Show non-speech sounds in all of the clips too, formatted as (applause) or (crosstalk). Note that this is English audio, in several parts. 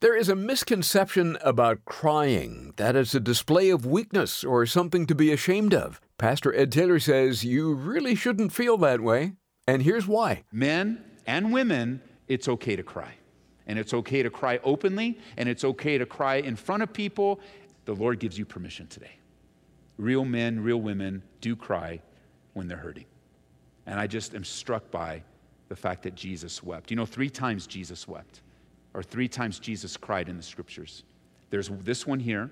There is a misconception about crying that it's a display of weakness or something to be ashamed of. Pastor Ed Taylor says you really shouldn't feel that way, and here's why. Men and women, it's okay to cry. And it's okay to cry openly, and it's okay to cry in front of people. The Lord gives you permission today. Real men, real women do cry when they're hurting. And I just am struck by the fact that Jesus wept. You know, three times Jesus wept, or three times Jesus cried in the scriptures. There's this one here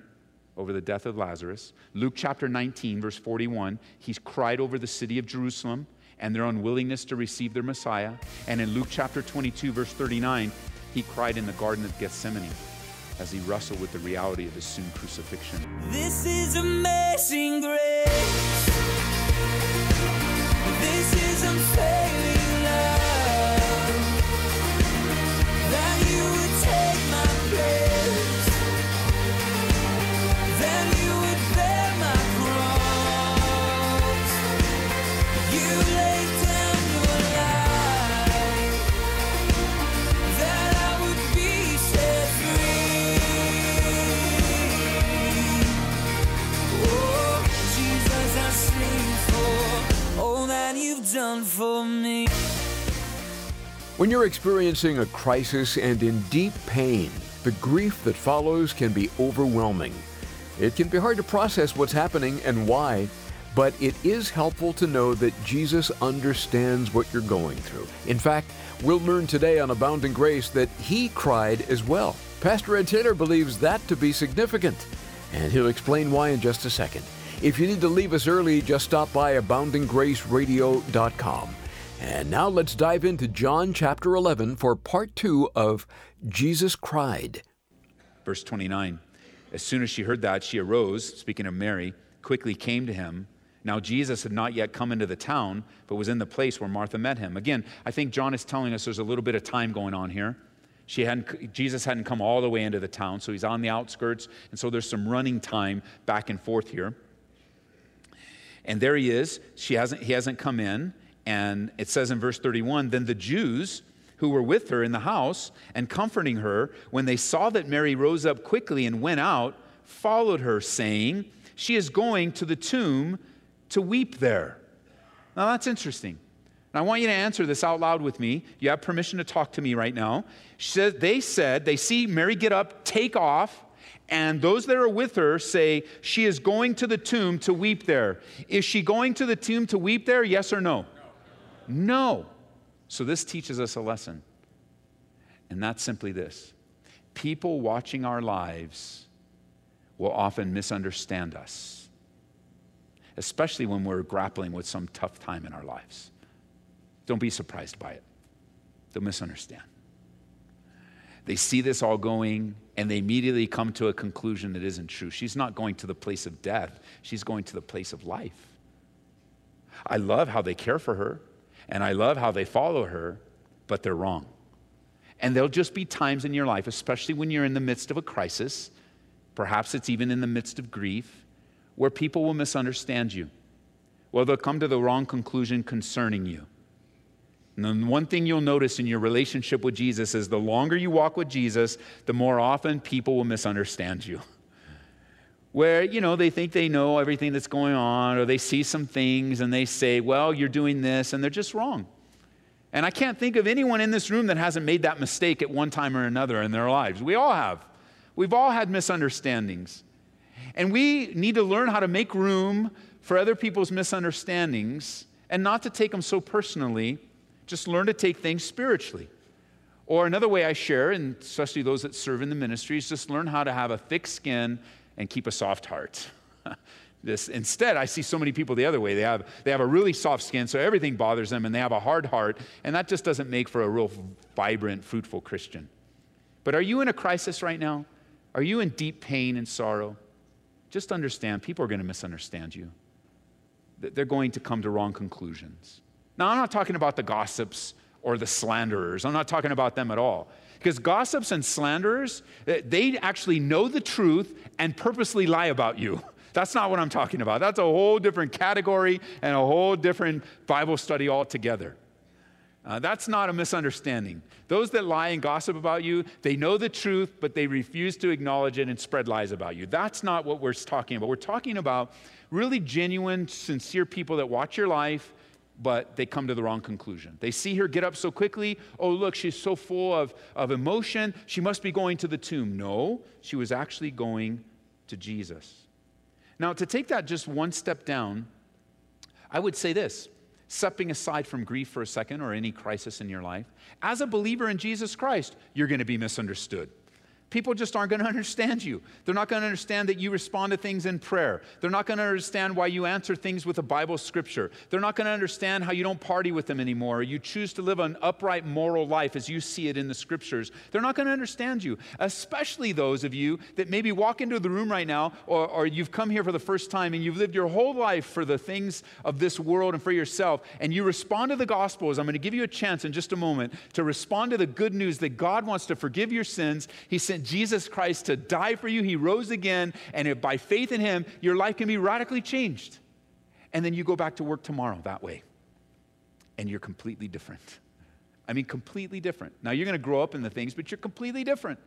over the death of Lazarus. Luke chapter 19, verse 41, he's cried over the city of Jerusalem and their unwillingness to receive their Messiah. And in Luke chapter 22, verse 39, he cried in the Garden of Gethsemane as he wrestled with the reality of his soon crucifixion. This is amazing grace. This is unfailing done for me. When you're experiencing a crisis and in deep pain, the grief that follows can be overwhelming. It can be hard to process what's happening and why, but it is helpful to know that Jesus understands what you're going through. In fact, we'll learn today on Abounding Grace that he cried as well. Pastor Ed Taylor believes that to be significant, and he'll explain why in just a second. If you need to leave us early, just stop by aboundinggraceradio.com. And now let's dive into John chapter 11 for part 2 of Jesus Cried. Verse 29 As soon as she heard that, she arose, speaking of Mary, quickly came to him. Now, Jesus had not yet come into the town, but was in the place where Martha met him. Again, I think John is telling us there's a little bit of time going on here. She hadn't, Jesus hadn't come all the way into the town, so he's on the outskirts, and so there's some running time back and forth here. And there he is. She hasn't, he hasn't come in. And it says in verse 31 Then the Jews who were with her in the house and comforting her, when they saw that Mary rose up quickly and went out, followed her, saying, She is going to the tomb to weep there. Now that's interesting. And I want you to answer this out loud with me. You have permission to talk to me right now. She they said, they see Mary get up, take off, and those that are with her say, She is going to the tomb to weep there. Is she going to the tomb to weep there? Yes or no? No. So this teaches us a lesson. And that's simply this people watching our lives will often misunderstand us, especially when we're grappling with some tough time in our lives. Don't be surprised by it, they'll misunderstand. They see this all going and they immediately come to a conclusion that isn't true. She's not going to the place of death, she's going to the place of life. I love how they care for her and I love how they follow her, but they're wrong. And there'll just be times in your life, especially when you're in the midst of a crisis, perhaps it's even in the midst of grief, where people will misunderstand you. Well, they'll come to the wrong conclusion concerning you. And then one thing you'll notice in your relationship with Jesus is the longer you walk with Jesus, the more often people will misunderstand you. (laughs) Where, you know, they think they know everything that's going on, or they see some things and they say, well, you're doing this, and they're just wrong. And I can't think of anyone in this room that hasn't made that mistake at one time or another in their lives. We all have. We've all had misunderstandings. And we need to learn how to make room for other people's misunderstandings and not to take them so personally just learn to take things spiritually. Or another way I share, and especially those that serve in the ministry, is just learn how to have a thick skin and keep a soft heart. (laughs) this instead, I see so many people the other way. They have they have a really soft skin, so everything bothers them, and they have a hard heart, and that just doesn't make for a real vibrant, fruitful Christian. But are you in a crisis right now? Are you in deep pain and sorrow? Just understand, people are going to misunderstand you. They're going to come to wrong conclusions. Now, I'm not talking about the gossips or the slanderers. I'm not talking about them at all. Because gossips and slanderers, eh, they actually know the truth and purposely lie about you. (laughs) That's not what I'm talking about. That's a whole different category and a whole different Bible study altogether. Uh, that's not a misunderstanding. Those that lie and gossip about you, they know the truth, but they refuse to acknowledge it and spread lies about you. That's not what we're talking about. We're talking about really genuine, sincere people that watch your life, but they come to the wrong conclusion. They see her get up so quickly. Oh, look, she's so full of, of emotion. She must be going to the tomb. No, she was actually going to Jesus. Now, to take that just one step down, I would say this stepping aside from grief for a second or any crisis in your life, as a believer in Jesus Christ, you're going to be misunderstood people just aren't going (laughs) to understand you. They're not going to understand that you respond to things in prayer. They're not going to understand why you answer things with a Bible scripture. They're not going to understand how you don't party with them anymore or you choose to live an upright moral life as you see it in the scriptures. They're not going to understand you, especially those of you that maybe walk into the room right now or, or you've come here for the first time and you've lived your whole life for the things of this world and for yourself and you respond to the gospel as I'm going to give you a chance in just a moment to respond to the good news that God wants to forgive your sins. He sent Jesus Christ to die for you. He rose again, and by faith in Him, your life can be radically changed. And then you go back to work tomorrow that way, and you're completely different. I mean, completely different. Now, you're going to grow up in the things, but you're completely different.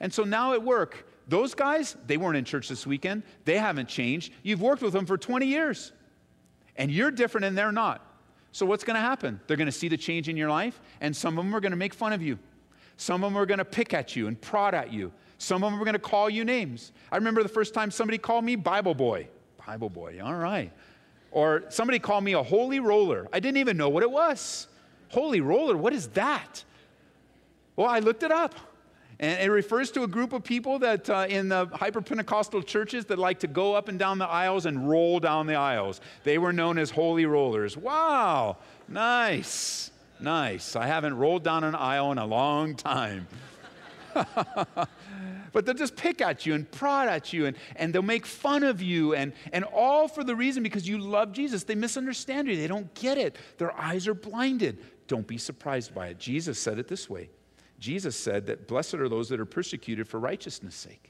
And so now at work, those guys, they weren't in church this weekend. They haven't changed. You've worked with them for 20 years, and you're different and they're not. So what's going to happen? They're going to see the change in your life, and some of them are going to make fun of you. Some of them are going to pick at you and prod at you. Some of them are going to call you names. I remember the first time somebody called me Bible boy. Bible boy, all right. Or somebody called me a holy roller. I didn't even know what it was. Holy roller, what is that? Well, I looked it up. And it refers to a group of people that uh, in the hyper Pentecostal churches that like to go up and down the aisles and roll down the aisles. They were known as holy rollers. Wow, nice. Nice. I haven't rolled down an aisle in a long time. (laughs) but they'll just pick at you and prod at you and, and they'll make fun of you and, and all for the reason because you love Jesus. They misunderstand you. They don't get it. Their eyes are blinded. Don't be surprised by it. Jesus said it this way Jesus said that blessed are those that are persecuted for righteousness' sake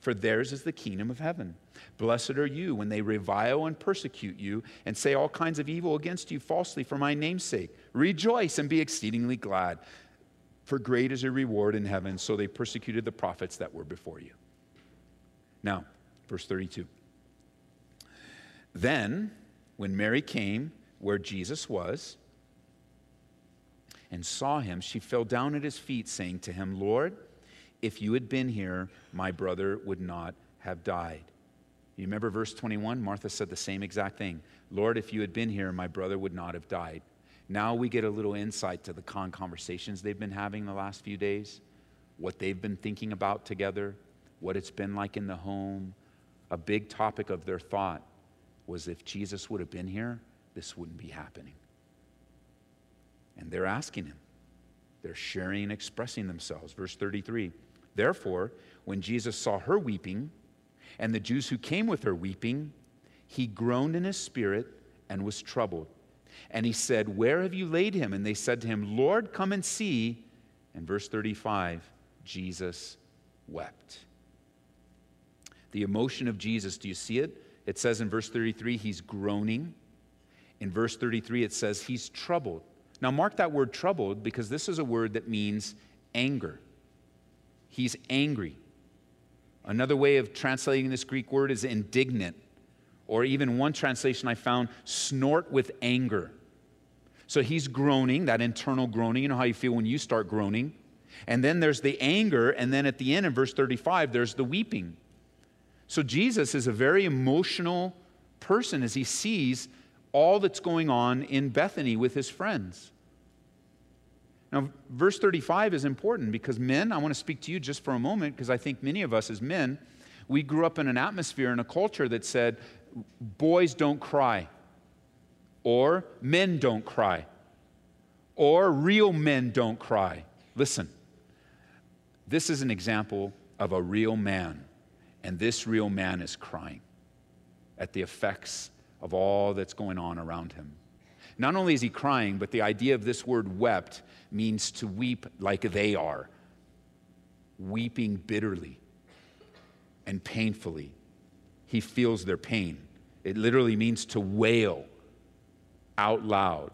for theirs is the kingdom of heaven. Blessed are you when they revile and persecute you and say all kinds of evil against you falsely for my name's sake. Rejoice and be exceedingly glad, for great is your reward in heaven. So they persecuted the prophets that were before you. Now, verse 32. Then, when Mary came where Jesus was and saw him, she fell down at his feet, saying to him, Lord, if you had been here, my brother would not have died. You remember verse 21? Martha said the same exact thing. Lord, if you had been here, my brother would not have died. Now we get a little insight to the con conversations they've been having the last few days, what they've been thinking about together, what it's been like in the home. A big topic of their thought was if Jesus would have been here, this wouldn't be happening. And they're asking him. They're sharing and expressing themselves. Verse 33 Therefore, when Jesus saw her weeping, and the Jews who came with her weeping, he groaned in his spirit and was troubled. And he said, Where have you laid him? And they said to him, Lord, come and see. And verse 35, Jesus wept. The emotion of Jesus, do you see it? It says in verse 33, he's groaning. In verse 33, it says he's troubled. Now, mark that word troubled because this is a word that means anger. He's angry. Another way of translating this Greek word is indignant, or even one translation I found, snort with anger. So he's groaning, that internal groaning. You know how you feel when you start groaning. And then there's the anger, and then at the end in verse 35, there's the weeping. So Jesus is a very emotional person as he sees all that's going on in Bethany with his friends. Now, verse 35 is important because men, I want to speak to you just for a moment because I think many of us as men, we grew up in an atmosphere and a culture that said, boys don't cry, or men don't cry, or real men don't cry. Listen, this is an example of a real man, and this real man is crying at the effects of all that's going on around him. Not only is he crying, but the idea of this word wept means to weep like they are, weeping bitterly and painfully. He feels their pain. It literally means to wail out loud.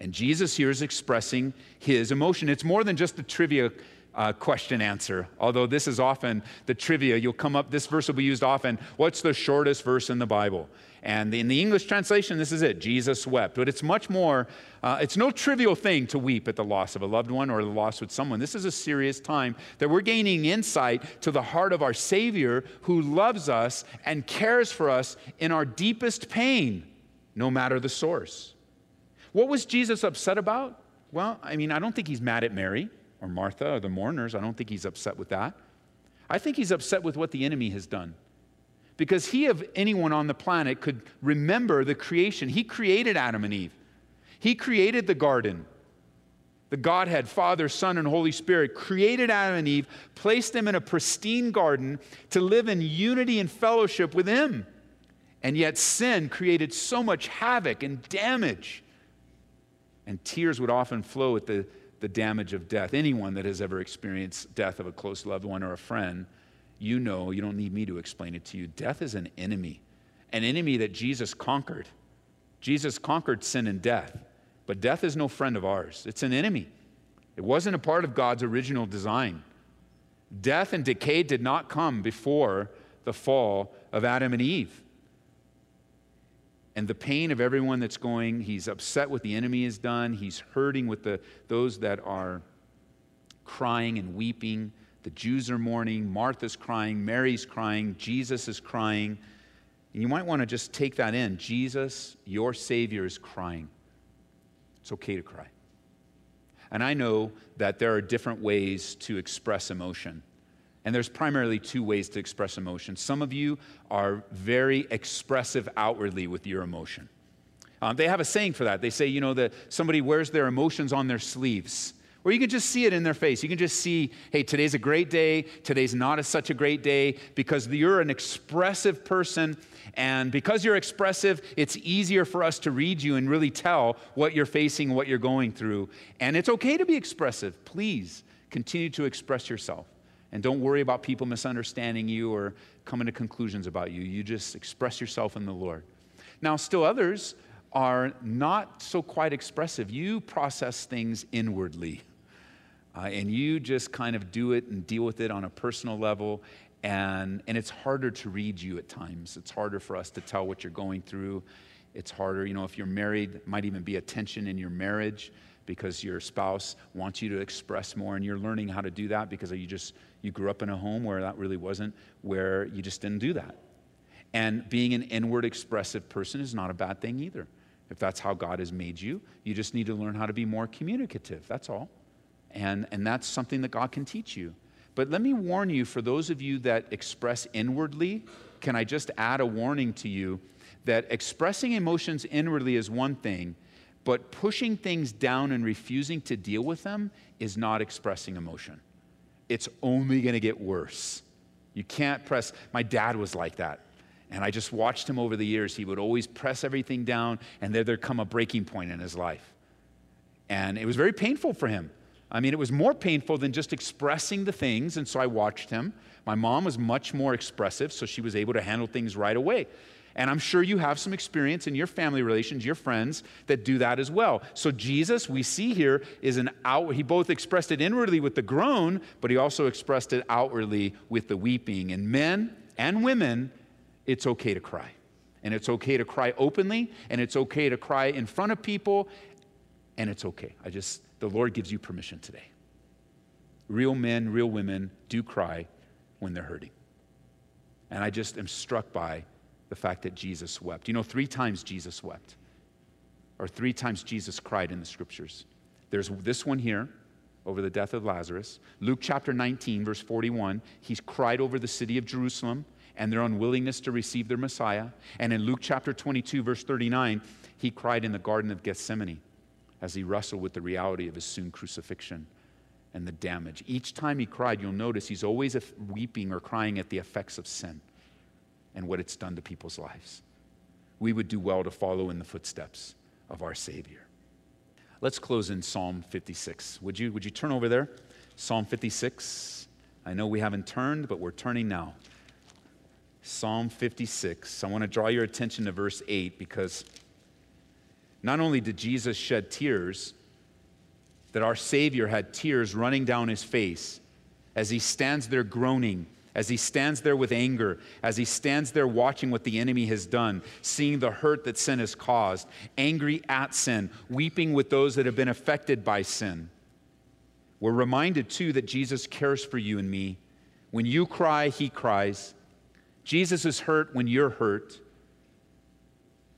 And Jesus here is expressing his emotion. It's more than just a trivia uh, question answer, although this is often the trivia. You'll come up, this verse will be used often. What's the shortest verse in the Bible? And in the English translation, this is it Jesus wept. But it's much more, uh, it's no trivial thing to weep at the loss of a loved one or the loss with someone. This is a serious time that we're gaining insight to the heart of our Savior who loves us and cares for us in our deepest pain, no matter the source. What was Jesus upset about? Well, I mean, I don't think he's mad at Mary or Martha or the mourners. I don't think he's upset with that. I think he's upset with what the enemy has done because he of anyone on the planet could remember the creation. He created Adam and Eve, he created the garden. The Godhead, Father, Son, and Holy Spirit created Adam and Eve, placed them in a pristine garden to live in unity and fellowship with Him. And yet, sin created so much havoc and damage. And tears would often flow at the, the damage of death. Anyone that has ever experienced death of a close loved one or a friend you know, you don't need me to explain it to you. Death is an enemy, an enemy that Jesus conquered. Jesus conquered sin and death, but death is no friend of ours. It's an enemy. It wasn't a part of God's original design. Death and decay did not come before the fall of Adam and Eve. And the pain of everyone that's going, he's upset what the enemy has done. He's hurting with the, those that are crying and weeping. The Jews are mourning, Martha's crying, Mary's crying, Jesus is crying. And you might want to just take that in. Jesus, your Savior, is crying. It's okay to cry. And I know that there are different ways to express emotion. And there's primarily two ways to express emotion. Some of you are very expressive outwardly with your emotion. Um, they have a saying for that. They say, you know, that somebody wears their emotions on their sleeves. Or you can just see it in their face. You can just see, hey, today's a great day. Today's not a, such a great day because you're an expressive person. And because you're expressive, it's easier for us to read you and really tell what you're facing, what you're going through. And it's okay to be expressive. Please continue to express yourself. And don't worry about people misunderstanding you or coming to conclusions about you. You just express yourself in the Lord. Now, still others are not so quite expressive. You process things inwardly. Uh, and you just kind of do it and deal with it on a personal level. And, and it's harder to read you at times. It's harder for us to tell what you're going through. It's harder, you know, if you're married, it might even be a tension in your marriage because your spouse wants you to express more and you're learning how to do that because you just you grew up in a home where that really wasn't where you just didn't do that. And being an inward expressive person is not a bad thing either. If that's how god has made you you just need to learn how to be more communicative that's all. And, and that's something that God can teach you. But let me warn you for those of you that express inwardly, can I just add a warning to you that expressing emotions inwardly is one thing, but pushing things down and refusing to deal with them is not expressing emotion. It's only going to get worse. You can't press. My dad was like that. And I just watched him over the years. He would always press everything down, and there there'd come a breaking point in his life. And it was very painful for him. I mean, it was more painful than just expressing the things, and so I watched him. My mom was much more expressive, so she was able to handle things right away. And I'm sure you have some experience in your family relations, your friends that do that as well. So Jesus, we see here, is an out. He both expressed it inwardly with the groan, but he also expressed it outwardly with the weeping. And men and women, it's okay to cry. And it's okay to cry openly, and it's okay to cry in front of people, and it's okay. I just the Lord gives you permission today. Real men, real women do cry when they're hurting. And I just am struck by the fact that Jesus wept. You know, three times Jesus wept, or three times Jesus cried in the scriptures. There's this one here over the death of Lazarus. Luke chapter 19, verse 41, he's cried over the city of Jerusalem and their unwillingness to receive their Messiah. And in Luke chapter 22, verse 39, he cried in the Garden of Gethsemane as he wrestled with the reality of his soon crucifixion and the damage. Each time he cried, you'll notice he's always weeping or crying at the effects of sin and what it's done to people's lives. We would do well to follow in the footsteps of our Savior. Let's close in Psalm 56. Would you, would you turn over there? Psalm 56. I know we haven't turned, but we're turning now. Psalm 56. I want to draw your attention to verse 8 because Not only did Jesus shed tears, that our Savior had tears running down his face as he stands there groaning, as he stands there with anger, as he stands there watching what the enemy has done, seeing the hurt that sin has caused, angry at sin, weeping with those that have been affected by sin. We're reminded too that Jesus cares for you and me. When you cry, he cries. Jesus is hurt when you're hurt.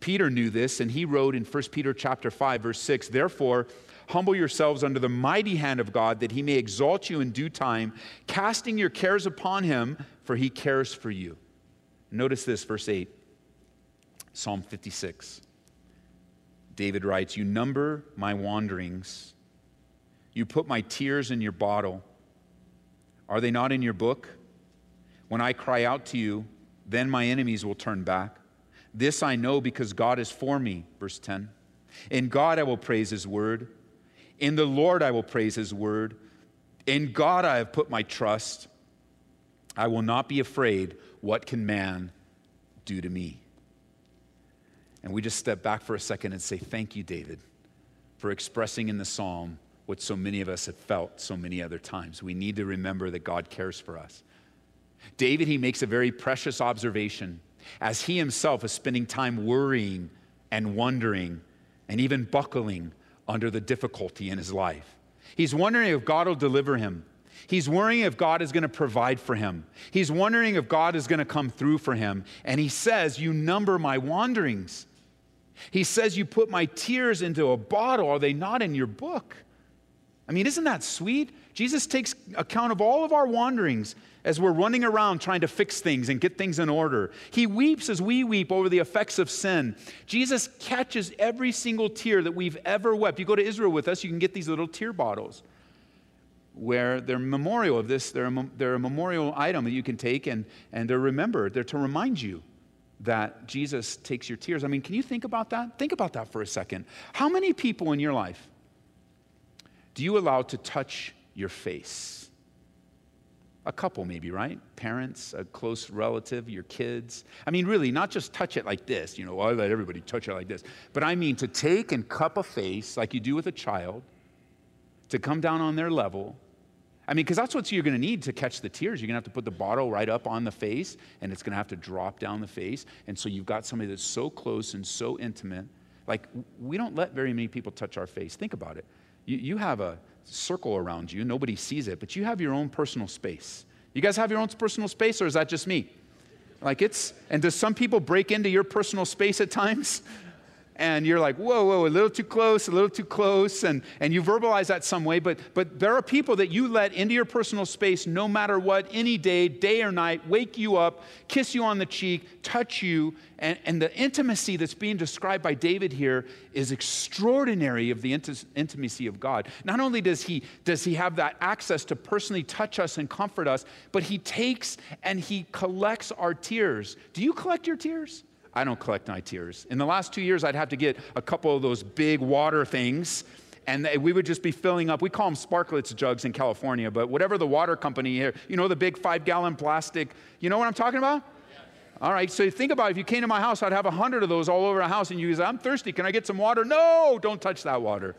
Peter knew this and he wrote in 1 Peter chapter 5 verse 6, "Therefore, humble yourselves under the mighty hand of God that he may exalt you in due time, casting your cares upon him, for he cares for you." Notice this verse 8. Psalm 56. David writes, "You number my wanderings. You put my tears in your bottle. Are they not in your book? When I cry out to you, then my enemies will turn back. This I know because God is for me. Verse 10. In God I will praise his word. In the Lord I will praise his word. In God I have put my trust. I will not be afraid. What can man do to me? And we just step back for a second and say, Thank you, David, for expressing in the psalm what so many of us have felt so many other times. We need to remember that God cares for us. David, he makes a very precious observation as he himself is spending time worrying and wondering and even buckling under the difficulty in his life. He's wondering if God will deliver him. He's worrying if God is going to provide for him. He's wondering if God is going to come through for him. And he says, You number my wanderings. He says, You put my tears into a bottle. Are they not in your book? I mean, isn't that sweet? Jesus takes account of all of our wanderings as we're running around trying to fix things and get things in order. He weeps as we weep over the effects of sin. Jesus catches every single tear that we've ever wept. You go to Israel with us, you can get these little tear bottles where they're memorial of this. They're a, they're a memorial item that you can take and, and they're remembered. They're to remind you that Jesus takes your tears. I mean, can you think about that? Think about that for a second. How many people in your life do you allow to touch your face? A couple, maybe, right? Parents, a close relative, your kids. I mean, really, not just touch it like this, you know, I let everybody touch it like this, but I mean to take and cup a face like you do with a child, to come down on their level. I mean, because that's what you're going to need to catch the tears. You're going to have to put the bottle right up on the face, and it's going to have to drop down the face. And so you've got somebody that's so close and so intimate. Like, we don't let very many people touch our face. Think about it. You, you have a circle around you, nobody sees it, but you have your own personal space. You guys have your own personal space, or is that just me? Like it's, and does some people break into your personal space at times? (laughs) and you're like, whoa, whoa, a little too close, a little too close, and, and you verbalize that some way, but, but there are people that you let into your personal space no matter what, any day, day or night, wake you up, kiss you on the cheek, touch you, and, and the intimacy that's being described by David here is extraordinary of the int- intimacy of God. Not only does he, does he have that access to personally touch us and comfort us, but he takes and he collects our tears. Do you collect your tears? I don't collect my tears. In the last two years, I'd have to get a couple of those big water things, and we would just be filling up. We call them Sparkletts jugs in California, but whatever the water company here, you know, the big five gallon plastic, you know what I'm talking about? All right, so think about it. if you came to my house, I'd have a hundred of those all over the house, and you say, I'm thirsty, can I get some water? No, don't touch that water.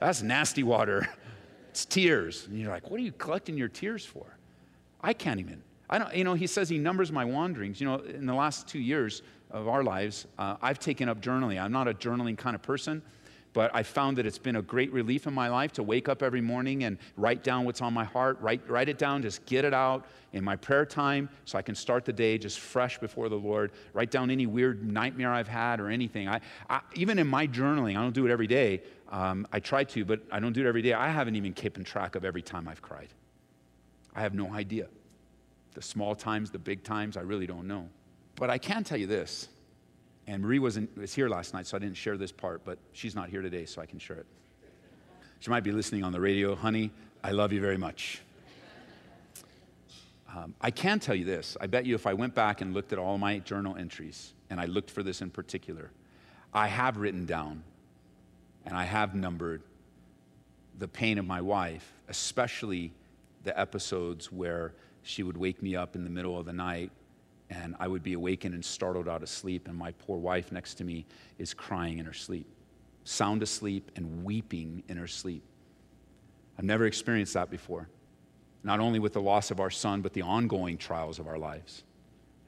That's nasty water. (laughs) It's tears. And you're like, what are you collecting your tears for? I can't even. I don't, you know, he says he numbers my wanderings. You know, in the last two years, of our lives, uh, I've taken up journaling. I'm not a journaling kind of person, but I found that it's been a great relief in my life to wake up every morning and write down what's on my heart, write, write it down, just get it out in my prayer time so I can start the day just fresh before the Lord. Write down any weird nightmare I've had or anything. I, I even in my journaling, I don't do it every day. Um, I try to, but I don't do it every day. I haven't even kept track of every time I've cried. I have no idea. The small times, the big times, I really don't know. But I can tell you this, and Marie wasn't, was here last night, so I didn't share this part, but she's not here today, so I can share it. She might be listening on the radio. Honey, I love you very much. Um, I can tell you this. I bet you if I went back and looked at all my journal entries, and I looked for this in particular, I have written down and I have numbered the pain of my wife, especially the episodes where she would wake me up in the middle of the night and I would be awakened and startled out of sleep, and my poor wife next to me is crying in her sleep. sound asleep and weeping in her sleep. I've never experienced that before, not only with the loss of our son, but the ongoing trials of our lives.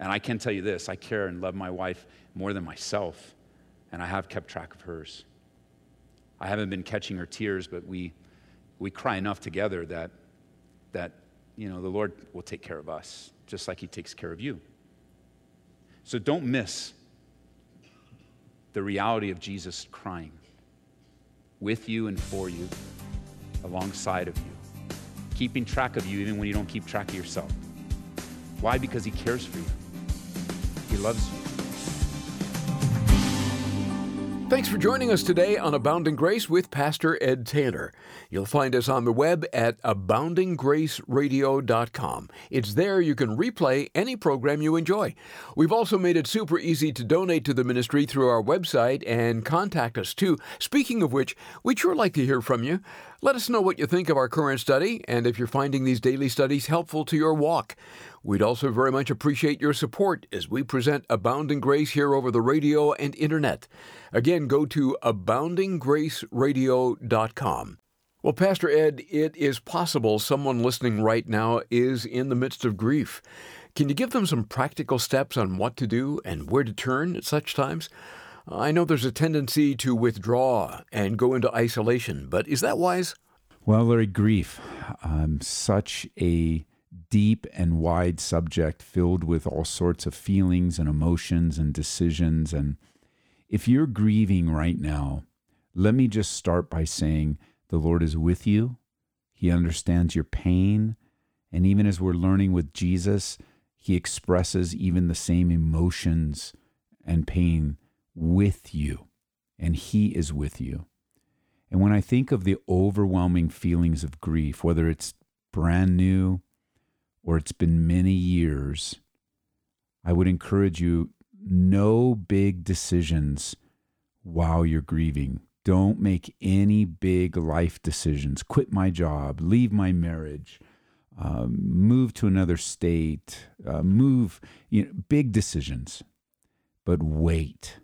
And I can tell you this I care and love my wife more than myself, and I have kept track of hers. I haven't been catching her tears, but we, we cry enough together that, that, you know, the Lord will take care of us, just like He takes care of you. So don't miss the reality of Jesus crying with you and for you, alongside of you, keeping track of you even when you don't keep track of yourself. Why? Because He cares for you, He loves you. Thanks for joining us today on Abounding Grace with Pastor Ed Taylor. You'll find us on the web at aboundinggraceradio.com. It's there you can replay any program you enjoy. We've also made it super easy to donate to the ministry through our website and contact us too. Speaking of which, we'd sure like to hear from you. Let us know what you think of our current study and if you're finding these daily studies helpful to your walk. We'd also very much appreciate your support as we present Abounding Grace here over the radio and internet. Again, go to aboundinggraceradio.com. Well, Pastor Ed, it is possible someone listening right now is in the midst of grief. Can you give them some practical steps on what to do and where to turn at such times? I know there's a tendency to withdraw and go into isolation, but is that wise? Well, Larry, grief, um, such a deep and wide subject filled with all sorts of feelings and emotions and decisions. And if you're grieving right now, let me just start by saying the Lord is with you. He understands your pain. And even as we're learning with Jesus, He expresses even the same emotions and pain with you. And He is with you. And when I think of the overwhelming feelings of grief, whether it's brand new or it's been many years, I would encourage you no big decisions while you're grieving. Don't make any big life decisions. Quit my job, leave my marriage, um, move to another state, uh, move, you know, big decisions. But wait,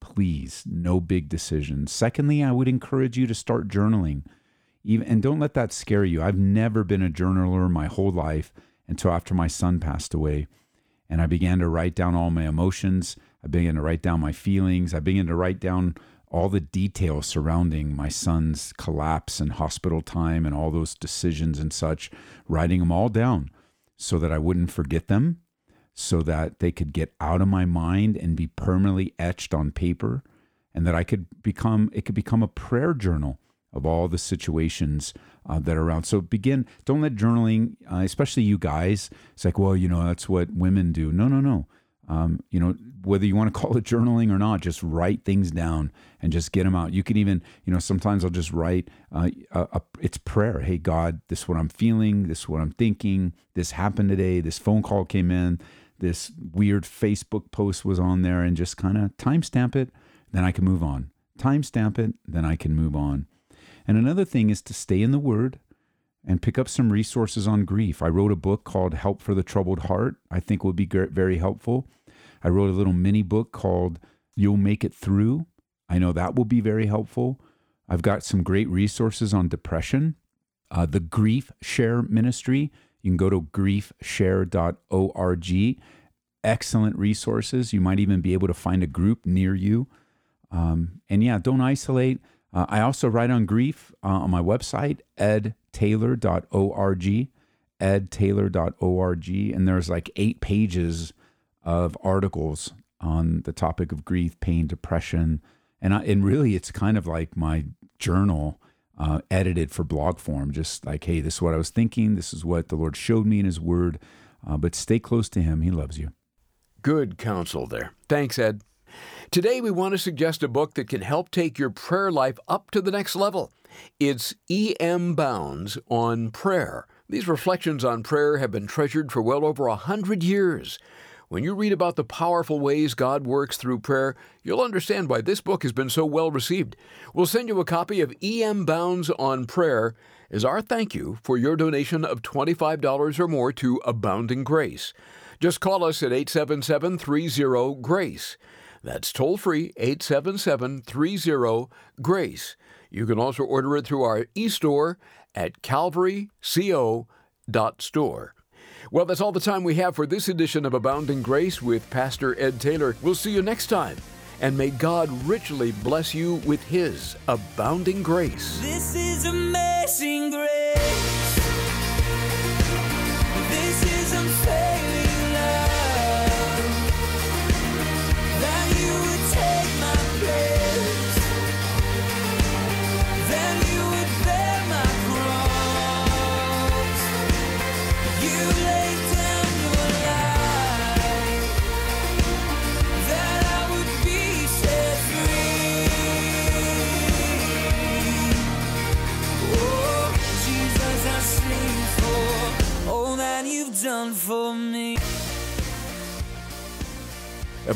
please, no big decisions. Secondly, I would encourage you to start journaling. Even, and don't let that scare you. I've never been a journaler my whole life until after my son passed away. And I began to write down all my emotions. I began to write down my feelings. I began to write down all the details surrounding my son's collapse and hospital time and all those decisions and such, writing them all down so that I wouldn't forget them, so that they could get out of my mind and be permanently etched on paper, and that I could become, it could become a prayer journal of all the situations uh, that are around. So begin, don't let journaling, uh, especially you guys, it's like, well, you know, that's what women do. No, no, no. Um, you know, whether you want to call it journaling or not, just write things down and just get them out. You can even, you know, sometimes I'll just write, uh, a, a, it's prayer. Hey, God, this is what I'm feeling. This is what I'm thinking. This happened today. This phone call came in. This weird Facebook post was on there and just kind of timestamp it. Then I can move on. Timestamp it. Then I can move on. And another thing is to stay in the Word and pick up some resources on grief. I wrote a book called Help for the Troubled Heart, I think will be very helpful. I wrote a little mini book called You'll Make It Through. I know that will be very helpful. I've got some great resources on depression. Uh, the Grief Share Ministry, you can go to griefshare.org. Excellent resources. You might even be able to find a group near you. Um, and yeah, don't isolate. Uh, I also write on grief uh, on my website, edtaylor.org, edtaylor.org. And there's like eight pages of articles on the topic of grief, pain, depression. And, I, and really, it's kind of like my journal uh, edited for blog form, just like, hey, this is what I was thinking. This is what the Lord showed me in His Word. Uh, but stay close to Him. He loves you. Good counsel there. Thanks, Ed. Today, we want to suggest a book that can help take your prayer life up to the next level. It's E.M. Bounds on Prayer. These reflections on prayer have been treasured for well over a hundred years. When you read about the powerful ways God works through prayer, you'll understand why this book has been so well received. We'll send you a copy of E.M. Bounds on Prayer as our thank you for your donation of $25 or more to Abounding Grace. Just call us at 877 30 GRACE. That's toll free 877 30 GRACE. You can also order it through our e store at calvaryco.store. Well, that's all the time we have for this edition of Abounding Grace with Pastor Ed Taylor. We'll see you next time, and may God richly bless you with His abounding grace. This is amazing grace.